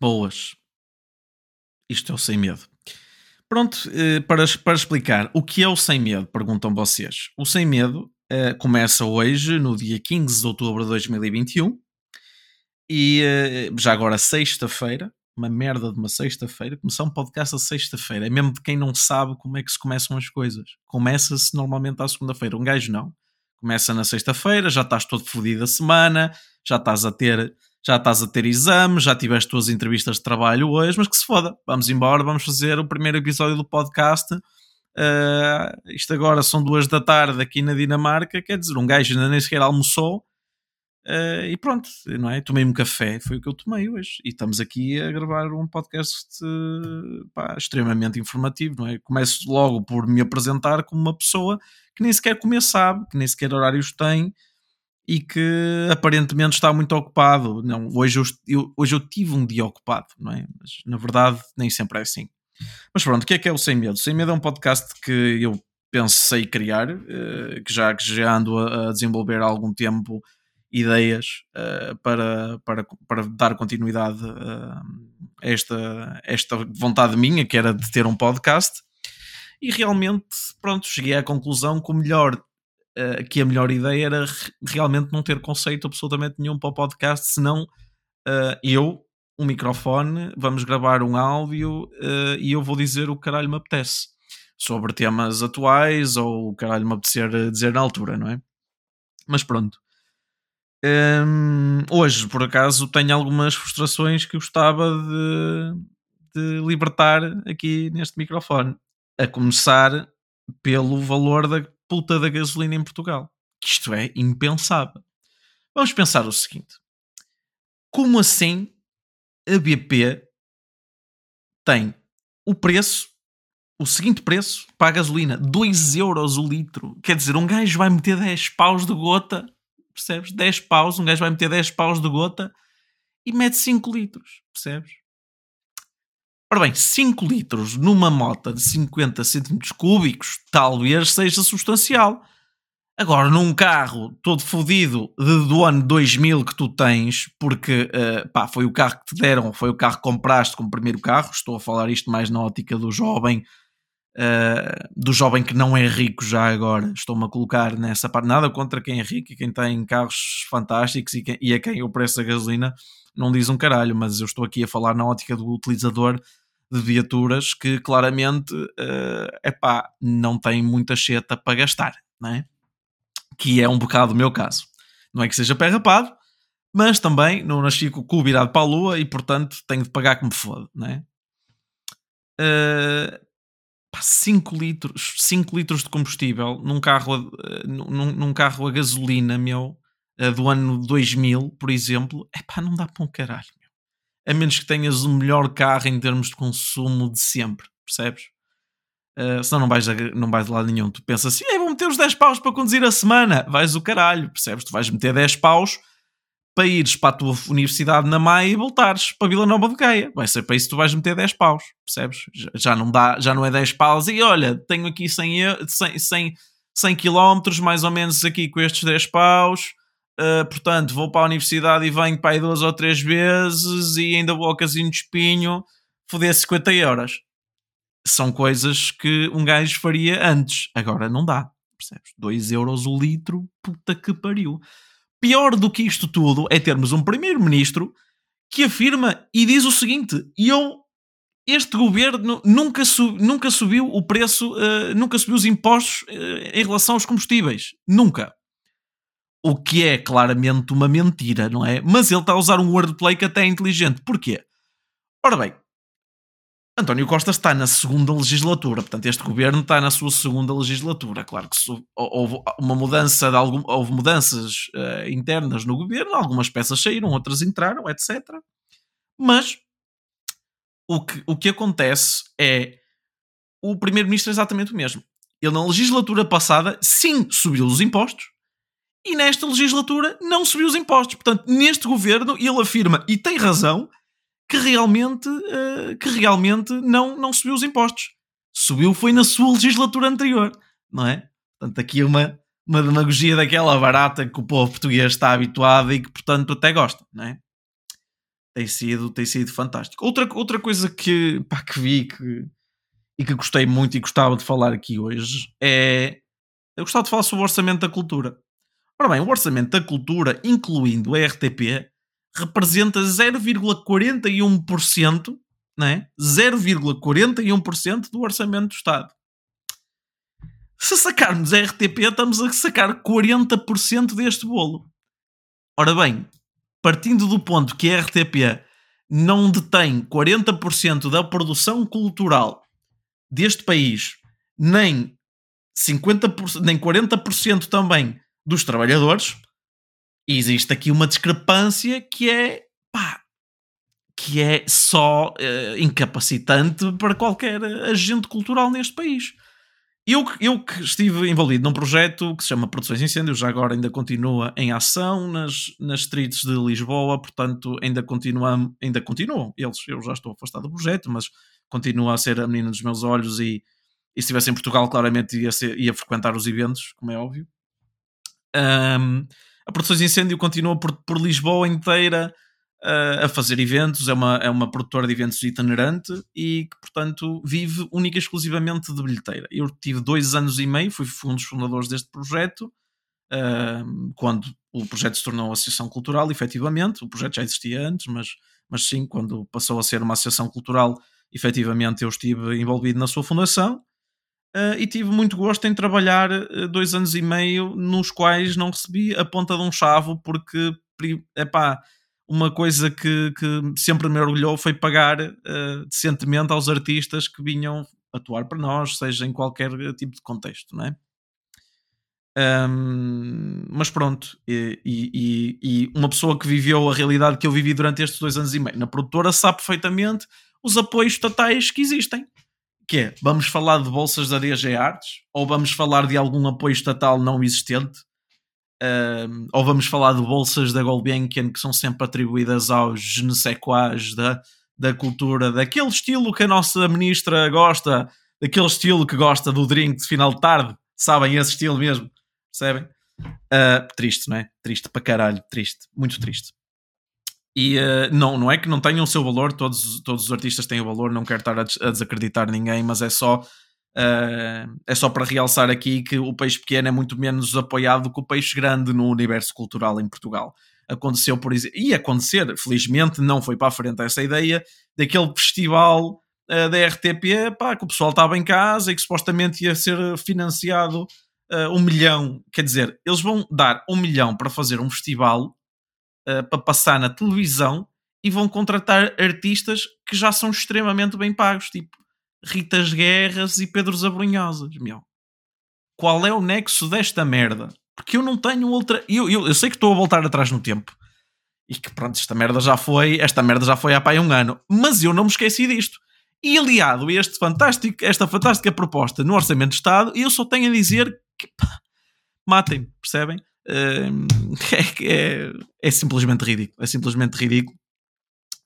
Boas. Isto é o sem medo. Pronto, eh, para, para explicar o que é o sem medo, perguntam vocês. O sem medo uh, começa hoje, no dia 15 de outubro de 2021, e uh, já agora sexta-feira, uma merda de uma sexta-feira, começar um podcast a sexta-feira. É mesmo de quem não sabe como é que se começam as coisas. Começa-se normalmente à segunda-feira. Um gajo não. Começa na sexta-feira, já estás todo fodido a semana, já estás a ter já estás a ter exames, já tiveste tuas entrevistas de trabalho hoje, mas que se foda, vamos embora, vamos fazer o primeiro episódio do podcast. Uh, isto agora são duas da tarde aqui na Dinamarca, quer dizer, um gajo ainda nem sequer almoçou. Uh, e pronto, não é? Tomei um café, foi o que eu tomei hoje. E estamos aqui a gravar um podcast pá, extremamente informativo, não é? Começo logo por me apresentar como uma pessoa que nem sequer comer sabe, que nem sequer horários tem e que aparentemente está muito ocupado. Não, hoje eu, eu, hoje eu tive um dia ocupado, não é? Mas na verdade nem sempre é assim. Mas pronto, o que é que é o Sem Medo? Sem Medo é um podcast que eu pensei criar, uh, que, já, que já ando a, desenvolver há algum tempo ideias uh, para, para, para dar continuidade uh, a esta, esta vontade minha, que era de ter um podcast. E realmente, pronto, cheguei à conclusão que o melhor uh, que a melhor ideia era realmente não ter conceito absolutamente nenhum para o podcast, senão uh, eu, um microfone, vamos gravar um áudio uh, e eu vou dizer o que caralho me apetece sobre temas atuais ou o caralho me apetecer dizer na altura, não é? Mas pronto. Um, hoje, por acaso, tenho algumas frustrações que gostava de, de libertar aqui neste microfone. A começar pelo valor da puta da gasolina em Portugal. Isto é impensável. Vamos pensar o seguinte: como assim a BP tem o preço, o seguinte preço para a gasolina, 2 euros o litro? Quer dizer, um gajo vai meter 10 paus de gota, percebes? 10 paus, um gajo vai meter 10 paus de gota e mete 5 litros, percebes? Ora bem, 5 litros numa mota de 50 centímetros cúbicos talvez seja substancial. Agora, num carro todo fodido do ano 2000 que tu tens, porque uh, pá, foi o carro que te deram, foi o carro que compraste como primeiro carro, estou a falar isto mais na ótica do jovem, uh, do jovem que não é rico já agora, estou-me a colocar nessa parte, nada contra quem é rico e quem tem carros fantásticos e, quem, e a quem o preço da gasolina não diz um caralho, mas eu estou aqui a falar na ótica do utilizador de viaturas que claramente uh, epá, não tem muita cheta para gastar, não é? que é um bocado o meu caso. Não é que seja pé rapado, mas também não nasci com o cu virado para a lua e portanto tenho de pagar como foda, não é? Uh, 5 litros, 5 litros de combustível num carro, uh, num, num, carro a gasolina, meu, uh, do ano 2000, por exemplo, é pá, não dá para um caralho a menos que tenhas o melhor carro em termos de consumo de sempre, percebes? Uh, senão não vais, a, não vais de lado nenhum. Tu pensas assim, vou meter os 10 paus para conduzir a semana. Vais o caralho, percebes? Tu vais meter 10 paus para ires para a tua universidade na Maia e voltares para Vila Nova de Gaia. Vai ser para isso que tu vais meter 10 paus, percebes? Já não, dá, já não é 10 paus e olha, tenho aqui 100, 100, 100, 100 km mais ou menos aqui com estes 10 paus Uh, portanto, vou para a universidade e venho para aí duas ou três vezes e ainda vou ao casino de espinho, foder 50 euros. São coisas que um gajo faria antes. Agora não dá. Percebes? 2 euros o litro, puta que pariu. Pior do que isto tudo é termos um primeiro-ministro que afirma e diz o seguinte: eu, este governo nunca, sub, nunca subiu o preço, uh, nunca subiu os impostos uh, em relação aos combustíveis. Nunca. O que é claramente uma mentira, não é? Mas ele está a usar um wordplay que até é inteligente. Porquê? Ora bem, António Costa está na segunda legislatura, portanto, este governo está na sua segunda legislatura. Claro que houve uma mudança de algum, houve mudanças uh, internas no governo, algumas peças saíram, outras entraram, etc. Mas o que, o que acontece é o primeiro-ministro é exatamente o mesmo. Ele, na legislatura passada, sim, subiu os impostos, e nesta legislatura não subiu os impostos. Portanto, neste governo ele afirma, e tem razão, que realmente, uh, que realmente não, não subiu os impostos. Subiu foi na sua legislatura anterior, não é? Portanto, aqui uma, uma demagogia daquela barata que o povo português está habituado e que, portanto, até gosta, não é? tem sido, tem sido fantástico. Outra, outra coisa que, pá, que vi que, e que gostei muito e gostava de falar aqui hoje é. Eu gostava de falar sobre o orçamento da cultura. Ora bem, o orçamento da cultura, incluindo a RTP, representa 0,41%, né? 0,41% do orçamento do Estado. Se sacarmos a RTP, estamos a sacar 40% deste bolo. Ora bem, partindo do ponto que a RTP não detém 40% da produção cultural deste país, nem 50%, nem 40% também dos trabalhadores, existe aqui uma discrepância que é pá, que é só uh, incapacitante para qualquer agente cultural neste país. Eu, eu que estive envolvido num projeto que se chama Produções Incêndios, já agora ainda continua em ação nas, nas streets de Lisboa, portanto ainda continuam, ainda continuam. Eles, eu já estou afastado do projeto, mas continua a ser a menina dos meus olhos e, e se estivesse em Portugal claramente ia, ser, ia frequentar os eventos, como é óbvio. Um, a Produções Incêndio continua por, por Lisboa inteira uh, a fazer eventos, é uma, é uma produtora de eventos itinerante e que, portanto, vive única e exclusivamente de bilheteira. Eu tive dois anos e meio, fui um dos fundadores deste projeto, uh, quando o projeto se tornou Associação Cultural, efetivamente. O projeto já existia antes, mas, mas sim, quando passou a ser uma associação cultural, efetivamente eu estive envolvido na sua fundação. Uh, e tive muito gosto em trabalhar uh, dois anos e meio nos quais não recebi a ponta de um chavo porque epá, uma coisa que, que sempre me orgulhou foi pagar uh, decentemente aos artistas que vinham atuar para nós, seja em qualquer tipo de contexto, não é? Um, mas pronto, e, e, e, uma pessoa que viveu a realidade que eu vivi durante estes dois anos e meio na produtora sabe perfeitamente os apoios estatais que existem. Que é, vamos falar de bolsas da DG Artes ou vamos falar de algum apoio estatal não existente Uh, ou vamos falar de bolsas da Gulbenkian que são sempre atribuídas aos genesequais da, da cultura, daquele estilo que a nossa ministra gosta, daquele estilo que gosta do drink de final de tarde, sabem esse estilo mesmo, percebem? Uh, triste, não é? Triste para caralho, triste, muito triste. E uh, não, não é que não tenham o seu valor, todos, todos os artistas têm o valor, não quero estar a, a desacreditar ninguém, mas é só Uh, é só para realçar aqui que o peixe pequeno é muito menos apoiado do que o peixe grande no universo cultural em Portugal. Aconteceu, por exemplo, e acontecer, felizmente não foi para a frente essa ideia, daquele festival uh, da RTP, pá, que o pessoal estava em casa e que supostamente ia ser financiado um milhão. Quer dizer, eles vão dar um milhão para fazer um festival para passar na televisão e vão contratar artistas que já são extremamente bem pagos, tipo Ritas Guerras e Pedro Zabrunhosas, meu. Qual é o nexo desta merda? Porque eu não tenho outra. Eu, eu, eu sei que estou a voltar atrás no tempo. E que pronto, esta merda já foi. Esta merda já foi há pai um ano. Mas eu não me esqueci disto. E aliado a este fantástico, esta fantástica proposta no Orçamento de Estado, eu só tenho a dizer que matem-me, percebem? É, é, é simplesmente ridículo. É simplesmente ridículo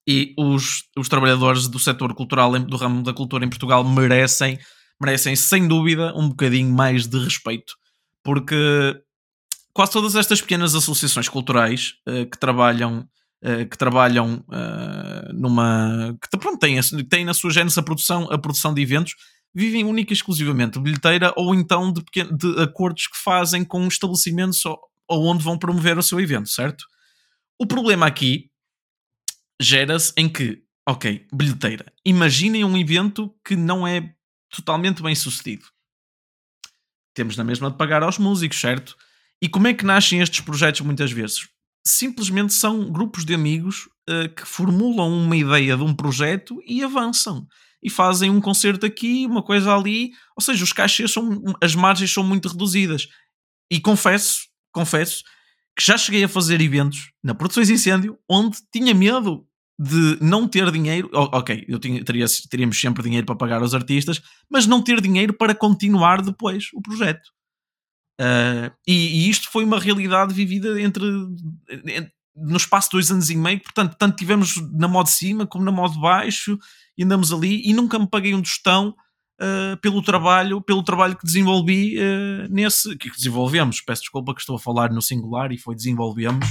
e os, os trabalhadores do setor cultural, do ramo da cultura em Portugal, merecem, merecem sem dúvida um bocadinho mais de respeito, porque quase todas estas pequenas associações culturais uh, que trabalham uh, que trabalham uh, numa que pronto, têm, têm na sua gênese a produção, a produção de eventos vivem única e exclusivamente de bilheteira ou então de, de acordos que fazem com estabelecimentos ou, ou onde vão promover o seu evento, certo? O problema aqui gera-se em que, ok, bilheteira. Imaginem um evento que não é totalmente bem sucedido. Temos na mesma de pagar aos músicos, certo? E como é que nascem estes projetos muitas vezes? Simplesmente são grupos de amigos uh, que formulam uma ideia de um projeto e avançam. E fazem um concerto aqui, uma coisa ali. Ou seja, os cachês são. as margens são muito reduzidas. E confesso, confesso, que já cheguei a fazer eventos na Produções Incêndio onde tinha medo de não ter dinheiro. Ok, eu tinha, teria, teríamos sempre dinheiro para pagar aos artistas, mas não ter dinheiro para continuar depois o projeto. Uh, e, e, isto foi uma realidade vivida entre, entre, no espaço de dois anos e meio. Portanto, tanto tivemos na modo de cima como na modo de baixo, e andamos ali. E nunca me paguei um tostão uh, pelo trabalho, pelo trabalho que desenvolvi uh, nesse que desenvolvemos. Peço desculpa que estou a falar no singular e foi desenvolvemos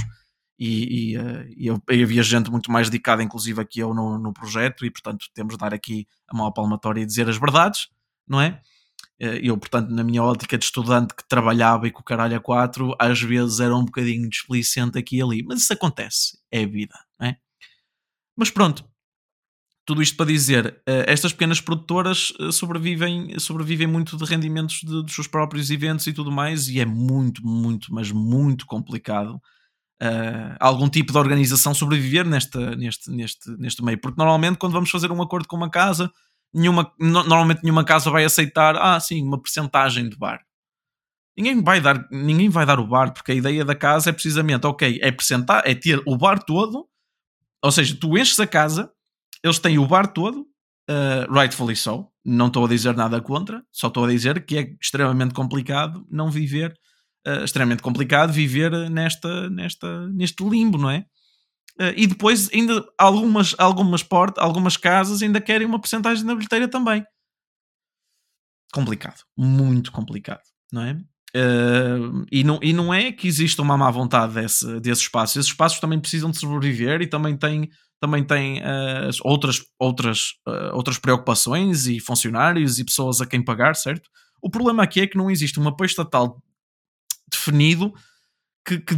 e, e, uh, e, eu, e havia gente muito mais dedicada, inclusive aqui eu no, no projeto, e portanto temos de dar aqui a mão palmatória e dizer as verdades, não é? Eu, portanto, na minha ótica de estudante que trabalhava e com o caralho a quatro, às vezes era um bocadinho displicente aqui e ali, mas isso acontece, é vida, não é? Mas pronto, tudo isto para dizer, uh, estas pequenas produtoras uh, sobrevivem, sobrevivem muito de rendimentos de, dos seus próprios eventos e tudo mais, e é muito, muito, mas muito complicado uh, algum tipo de organização sobreviver neste, neste, neste, neste meio. Porque normalmente, quando vamos fazer um acordo com uma casa, nenhuma, no, normalmente nenhuma casa vai aceitar, ah, sim, uma percentagem de bar. Ninguém vai, dar, ninguém vai dar o bar, porque a ideia da casa é precisamente, ok, é, é ter o bar todo, ou seja, tu enches a casa eles têm o bar todo, uh, rightfully so. Não estou a dizer nada contra, só estou a dizer que é extremamente complicado não viver, uh, extremamente complicado viver nesta, nesta, neste limbo, não é? Uh, e depois ainda algumas, algumas, port, algumas casas ainda querem uma porcentagem da bilheteira também. Complicado, muito complicado, não é? Uh, e, não, e não é que exista uma má vontade desse, desse espaço. Esses espaços também precisam de sobreviver e também têm também tem uh, outras, outras, uh, outras preocupações e funcionários e pessoas a quem pagar, certo? O problema aqui é que não existe um apoio estatal definido que, que,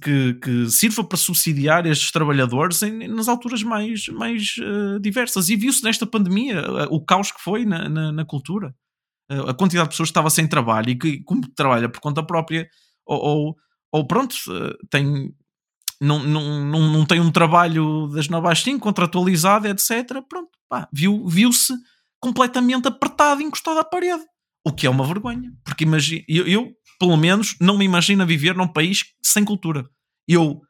que, que, sirva para subsidiar estes trabalhadores em, nas alturas mais, mais uh, diversas. E viu-se nesta pandemia o caos que foi na, na, na cultura. a quantidade de pessoas que estava sem trabalho e que, como trabalha por conta própria, ou, ou, ou pronto, tem não, não, não, não tem um trabalho das 9 às 5, contratualizado, etc. Pronto, pá, viu, viu-se completamente apertado, encostado à parede. O que é uma vergonha. Porque imagina, eu, eu, pelo menos, não me imagino viver num país sem cultura. Eu,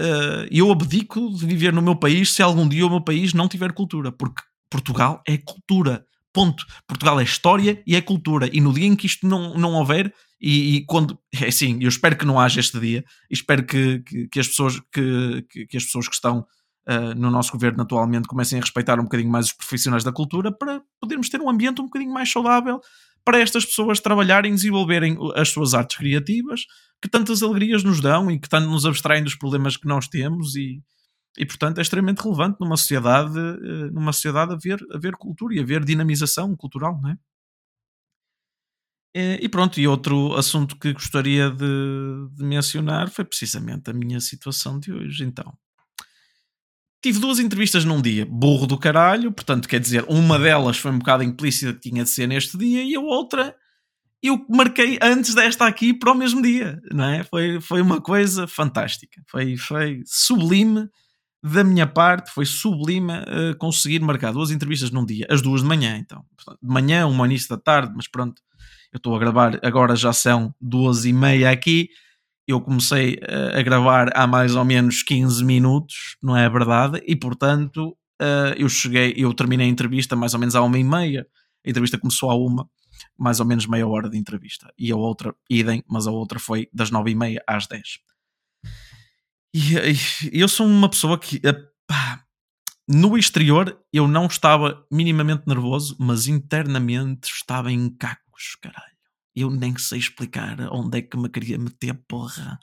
uh, eu abdico de viver no meu país se algum dia o meu país não tiver cultura. Porque Portugal é cultura. Ponto. Portugal é história e é cultura. E no dia em que isto não, não houver, e, e, quando é assim, eu espero que não haja este dia, e espero que, que, que as pessoas que, que, as pessoas que estão uh, no nosso governo atualmente comecem a respeitar um bocadinho mais os profissionais da cultura para podermos ter um ambiente um bocadinho mais saudável para estas pessoas trabalharem, desenvolverem as suas artes criativas, que tantas alegrias nos dão e que tanto nos abstraem dos problemas que nós temos e, e portanto é extremamente relevante numa sociedade, uh, numa sociedade haver, haver cultura e haver dinamização cultural, não é? Eh, e pronto, e outro assunto que gostaria de, de, mencionar foi precisamente a minha situação de hoje. Então, tive duas entrevistas num dia, burro do caralho, portanto, quer dizer, uma delas foi um bocado implícita que tinha de ser neste dia, e a outra eu marquei antes desta aqui para o mesmo dia, não é? Foi, foi uma coisa fantástica, foi, foi sublime da minha parte, foi sublime uh, conseguir marcar duas entrevistas num dia, as duas de manhã, então. De manhã, uma início da tarde, mas pronto eu estou a gravar, agora já são duas e meia aqui. Eu comecei uh, a gravar há mais ou menos 15 minutos, não é verdade? E portanto, uh, eu cheguei, eu terminei a entrevista mais ou menos à uma e meia. A entrevista começou à uma, mais ou menos meia hora de entrevista. E a outra, idem, mas a outra foi das nove e meia às dez. E, e eu sou uma pessoa que, no exterior eu não estava minimamente nervoso, mas internamente estava em caco caralho. Eu nem sei explicar onde é que me queria meter, porra.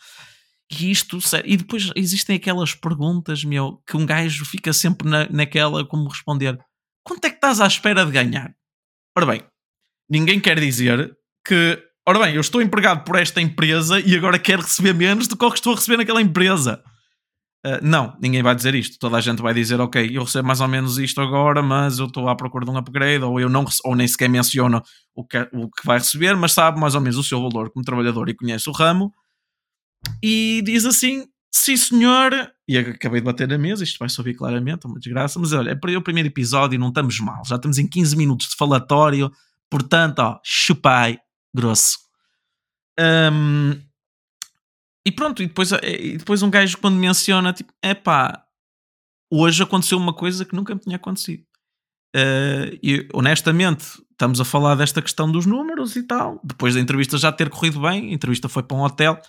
E isto, sério. E depois existem aquelas perguntas, meu, que um gajo fica sempre na, naquela como responder: quanto é que estás à espera de ganhar? Ora bem, ninguém quer dizer que, ora bem, eu estou empregado por esta empresa e agora quero receber menos do que o que estou a receber naquela empresa. Uh, não, ninguém vai dizer isto. Toda a gente vai dizer, ok, eu recebo mais ou menos isto agora, mas eu estou à procura de um upgrade, ou eu não ou nem sequer menciono o que, o que vai receber, mas sabe mais ou menos o seu valor como trabalhador e conhece o ramo. E diz assim: sim senhor, e acabei de bater na mesa, isto vai subir claramente, uma desgraça, mas olha, é o primeiro episódio e não estamos mal, já estamos em 15 minutos de falatório, portanto, ó, chupai grosso. Um, e pronto, e depois, eh, e depois um gajo quando menciona, tipo, é pá, hoje aconteceu uma coisa que nunca me tinha acontecido. Uh, e honestamente, estamos a falar desta questão dos números e tal. Depois da entrevista já ter corrido bem, a entrevista foi para um hotel.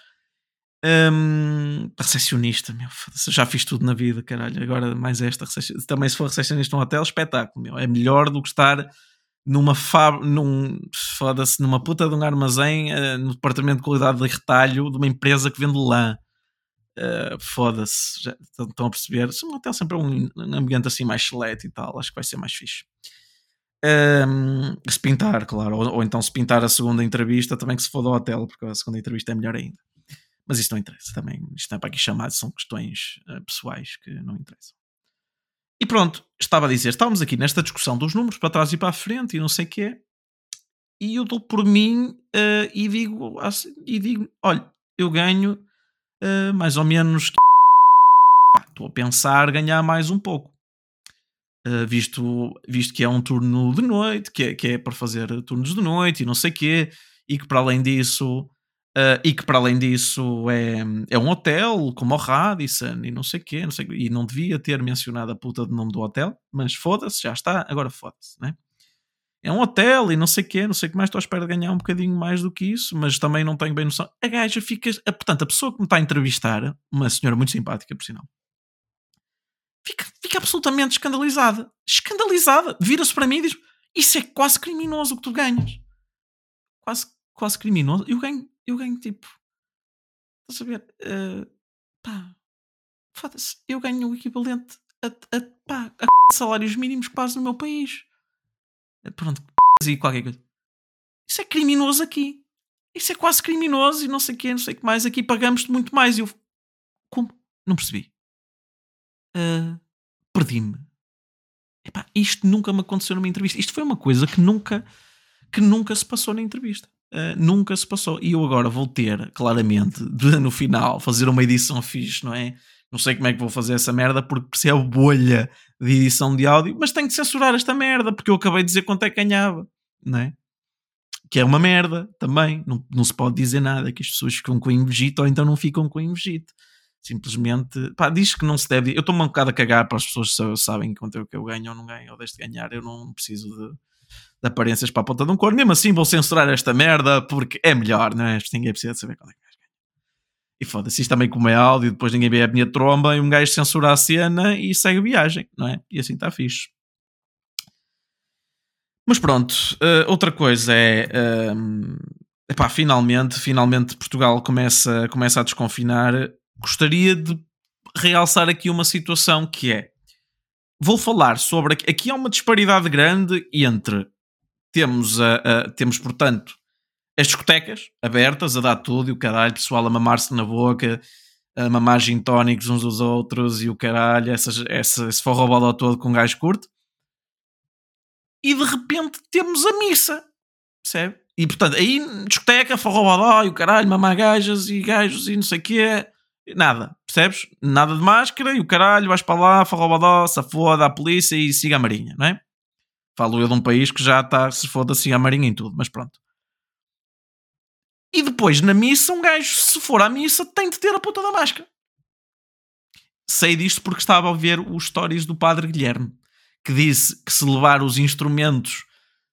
Um, recepcionista, meu, já fiz tudo na vida, caralho. Agora mais esta, também se for recepcionista num hotel, espetáculo, meu. É melhor do que estar numa fábrica, num, foda-se, numa puta de um armazém uh, no departamento de qualidade de retalho de uma empresa que vende lã. Uh, Foda-se, estão a perceber? Um hotel sempre é um, um ambiente assim mais selete e tal, acho que vai ser mais fixe. Um, se pintar, claro, ou, ou, então se pintar a segunda entrevista, também que se for do hotel, porque a segunda entrevista é melhor ainda. Mas isso não interessa também, isto não é para aqui chamar, são questões uh, pessoais que não interessam. E pronto, estava a dizer, estávamos aqui nesta discussão dos números para trás e para a frente e não sei o quê, e eu dou por mim uh, e digo assim, e digo, olha, eu ganho uh, mais ou menos estou a pensar ganhar mais um pouco. Uh, visto, visto que é um turno de noite, que é, que é para fazer turnos de noite e não sei o quê, e que para além disso Uh, e que para além disso é, é um hotel como o Radisson e não sei o quê, não sei, e não devia ter mencionado a puta do nome do hotel, mas foda-se, já está, agora foda-se, né? É um hotel e não sei o quê, não sei o que mais, estou à espera de ganhar um bocadinho mais do que isso, mas também não tenho bem noção. A gaja fica, a, portanto, a pessoa que me está a entrevistar, uma senhora muito simpática, por sinal, fica, fica absolutamente escandalizada. Escandalizada. Vira-se para mim e diz: Isso é quase criminoso o que tu ganhas. Quase, quase criminoso. Eu ganho eu ganho tipo. Estás a ver? Uh, pá, foda-se, eu ganho o equivalente a, a, pá, a salários mínimos quase no meu país. Eh, pronto, e qualquer coisa. Isso é criminoso aqui. Isso é quase criminoso e não sei o que, não sei o que mais. Aqui pagamos muito mais. E eu. Como? Não percebi. Uh, Perdi-me. isto nunca me aconteceu numa entrevista. Isto foi uma coisa que nunca, que nunca se passou na entrevista. Uh, nunca se passou. E eu agora vou ter, claramente, de, no final, fazer uma edição fixe, não é? Não sei como é que vou fazer essa merda, porque percebo bolha de edição de áudio, mas tenho de censurar esta merda, porque eu acabei de dizer quanto é que ganhava, não é? Que é uma merda também. Não, não se pode dizer nada, que as pessoas ficam com invejito ou então não ficam com invejito. Simplesmente, pá, diz que não se deve. Eu estou-me um bocado a cagar para as pessoas que sabem quanto é que eu ganho ou não ganho, ou deixo de ganhar. Eu não preciso de de aparências para a ponta de um corno. Mesmo assim, vou censurar esta merda porque é melhor, não é? Ninguém precisa de saber qual é que é. E foda-se, isto também como é áudio, depois ninguém vê a minha tromba e um gajo censura a cena e segue a viagem, não é? E assim está fixe. Mas pronto, uh, outra coisa é. Uh, epá, finalmente, finalmente Portugal começa, começa a desconfinar. Gostaria de realçar aqui uma situação que é. Vou falar sobre. Aqui há uma disparidade grande entre temos, a, a, temos portanto, as discotecas abertas a dar tudo e o caralho, pessoal a mamar-se na boca, a mamar gin tónicos uns dos outros e o caralho, essas, essa, esse forrobodó todo com gajo curto. E de repente temos a missa, percebe? E portanto, aí discoteca, forrobodó e o caralho, mamar gajas e gajos e não sei o quê. Nada, percebes? Nada de máscara e o caralho, vais para lá, forrobodó, safoda, a polícia e siga a marinha, não é? Falo eu de um país que já está, se foda-se a marinha em tudo, mas pronto. E depois, na missa, um gajo, se for à missa, tem de ter a puta da máscara. Sei disto porque estava a ver os stories do Padre Guilherme, que disse que se levar os instrumentos,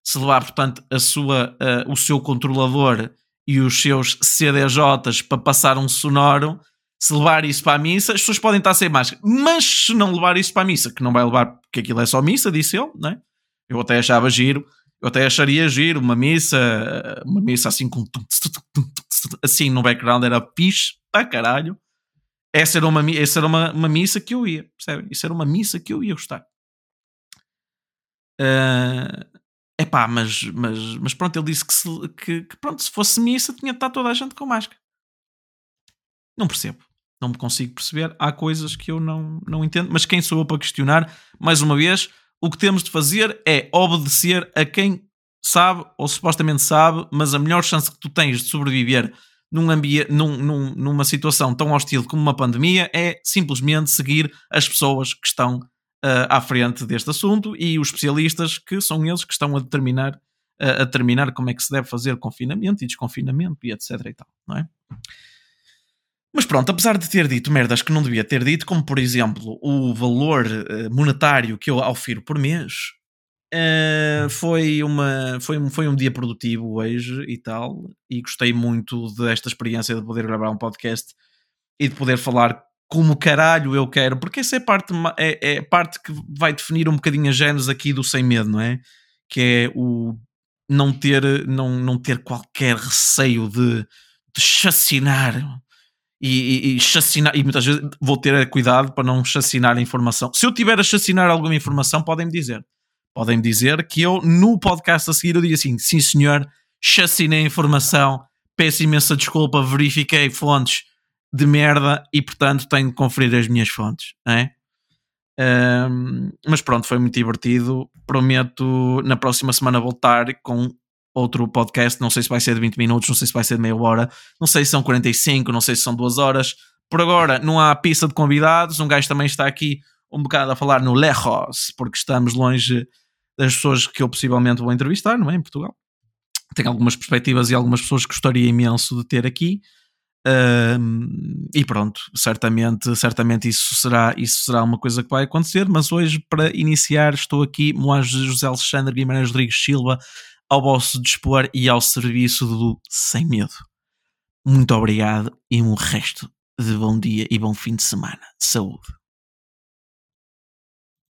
se levar, portanto, a sua, uh, o seu controlador e os seus CDJs para passar um sonoro, se levar isso para a missa, as pessoas podem estar sem máscara. Mas se não levar isso para a missa, que não vai levar, porque aquilo é só missa, disse ele, não é? Eu até achava giro, eu até acharia giro uma missa, uma missa assim com assim no background era piche para caralho. Essa era uma, essa era uma, uma missa que eu ia, percebe? Isso era uma missa que eu ia gostar. Uh, epá, mas, mas, mas pronto, ele disse que se, que, que, pronto, se fosse missa tinha de estar toda a gente com máscara. Não percebo. Não me consigo perceber. Há coisas que eu não, não entendo, mas quem sou eu para questionar? Mais uma vez, o que temos de fazer é obedecer a quem sabe ou supostamente sabe, mas a melhor chance que tu tens de sobreviver num ambiente, num, num, numa situação tão hostil como uma pandemia é simplesmente seguir as pessoas que estão uh, à frente deste assunto e os especialistas que são eles que estão a determinar, uh, a determinar como é que se deve fazer confinamento e desconfinamento e etc e tal, não é? Mas pronto, apesar de ter dito merdas que não devia ter dito, como por exemplo o valor uh, monetário que eu aufiro por mês, uh, foi, uma, foi, um, foi um dia produtivo hoje e tal, e gostei muito desta experiência de poder gravar um podcast e de poder falar como caralho eu quero, porque essa é parte, é, é parte que vai definir um bocadinho a genes aqui do sem medo, não é? Que é o não ter, não, não ter qualquer receio de, de chacinar e, e, e chacinar, e muitas vezes vou ter cuidado para não chacinar a informação. Se eu tiver a chacinar alguma informação, podem-me dizer. Podem-me dizer que eu, no podcast a seguir, eu digo assim: sim, senhor, chacinei a informação, peço imensa desculpa, verifiquei fontes de merda e, portanto, tenho de conferir as minhas fontes. É? Um, mas pronto, foi muito divertido. Prometo na próxima semana voltar com outro podcast. Não sei se vai ser de 20 minutos, não sei se vai ser de meia hora, não sei se são 45, não sei se são duas horas. Por agora, não há pista de convidados. Um gajo também está aqui um bocado a falar no Lejos, porque estamos longe das pessoas que eu possivelmente vou entrevistar, não é? Em Portugal. Tenho algumas perspectivas e algumas pessoas que gostaria imenso de ter aqui. Um, e pronto, certamente, certamente isso será, isso será uma coisa que vai acontecer. Mas hoje, para iniciar, estou aqui, Moaz José Alexandre Guimarães Rodrigues Silva, ao vosso dispor e ao serviço do Sem Medo. Muito obrigado e um resto de bom dia e bom fim de semana. Saúde.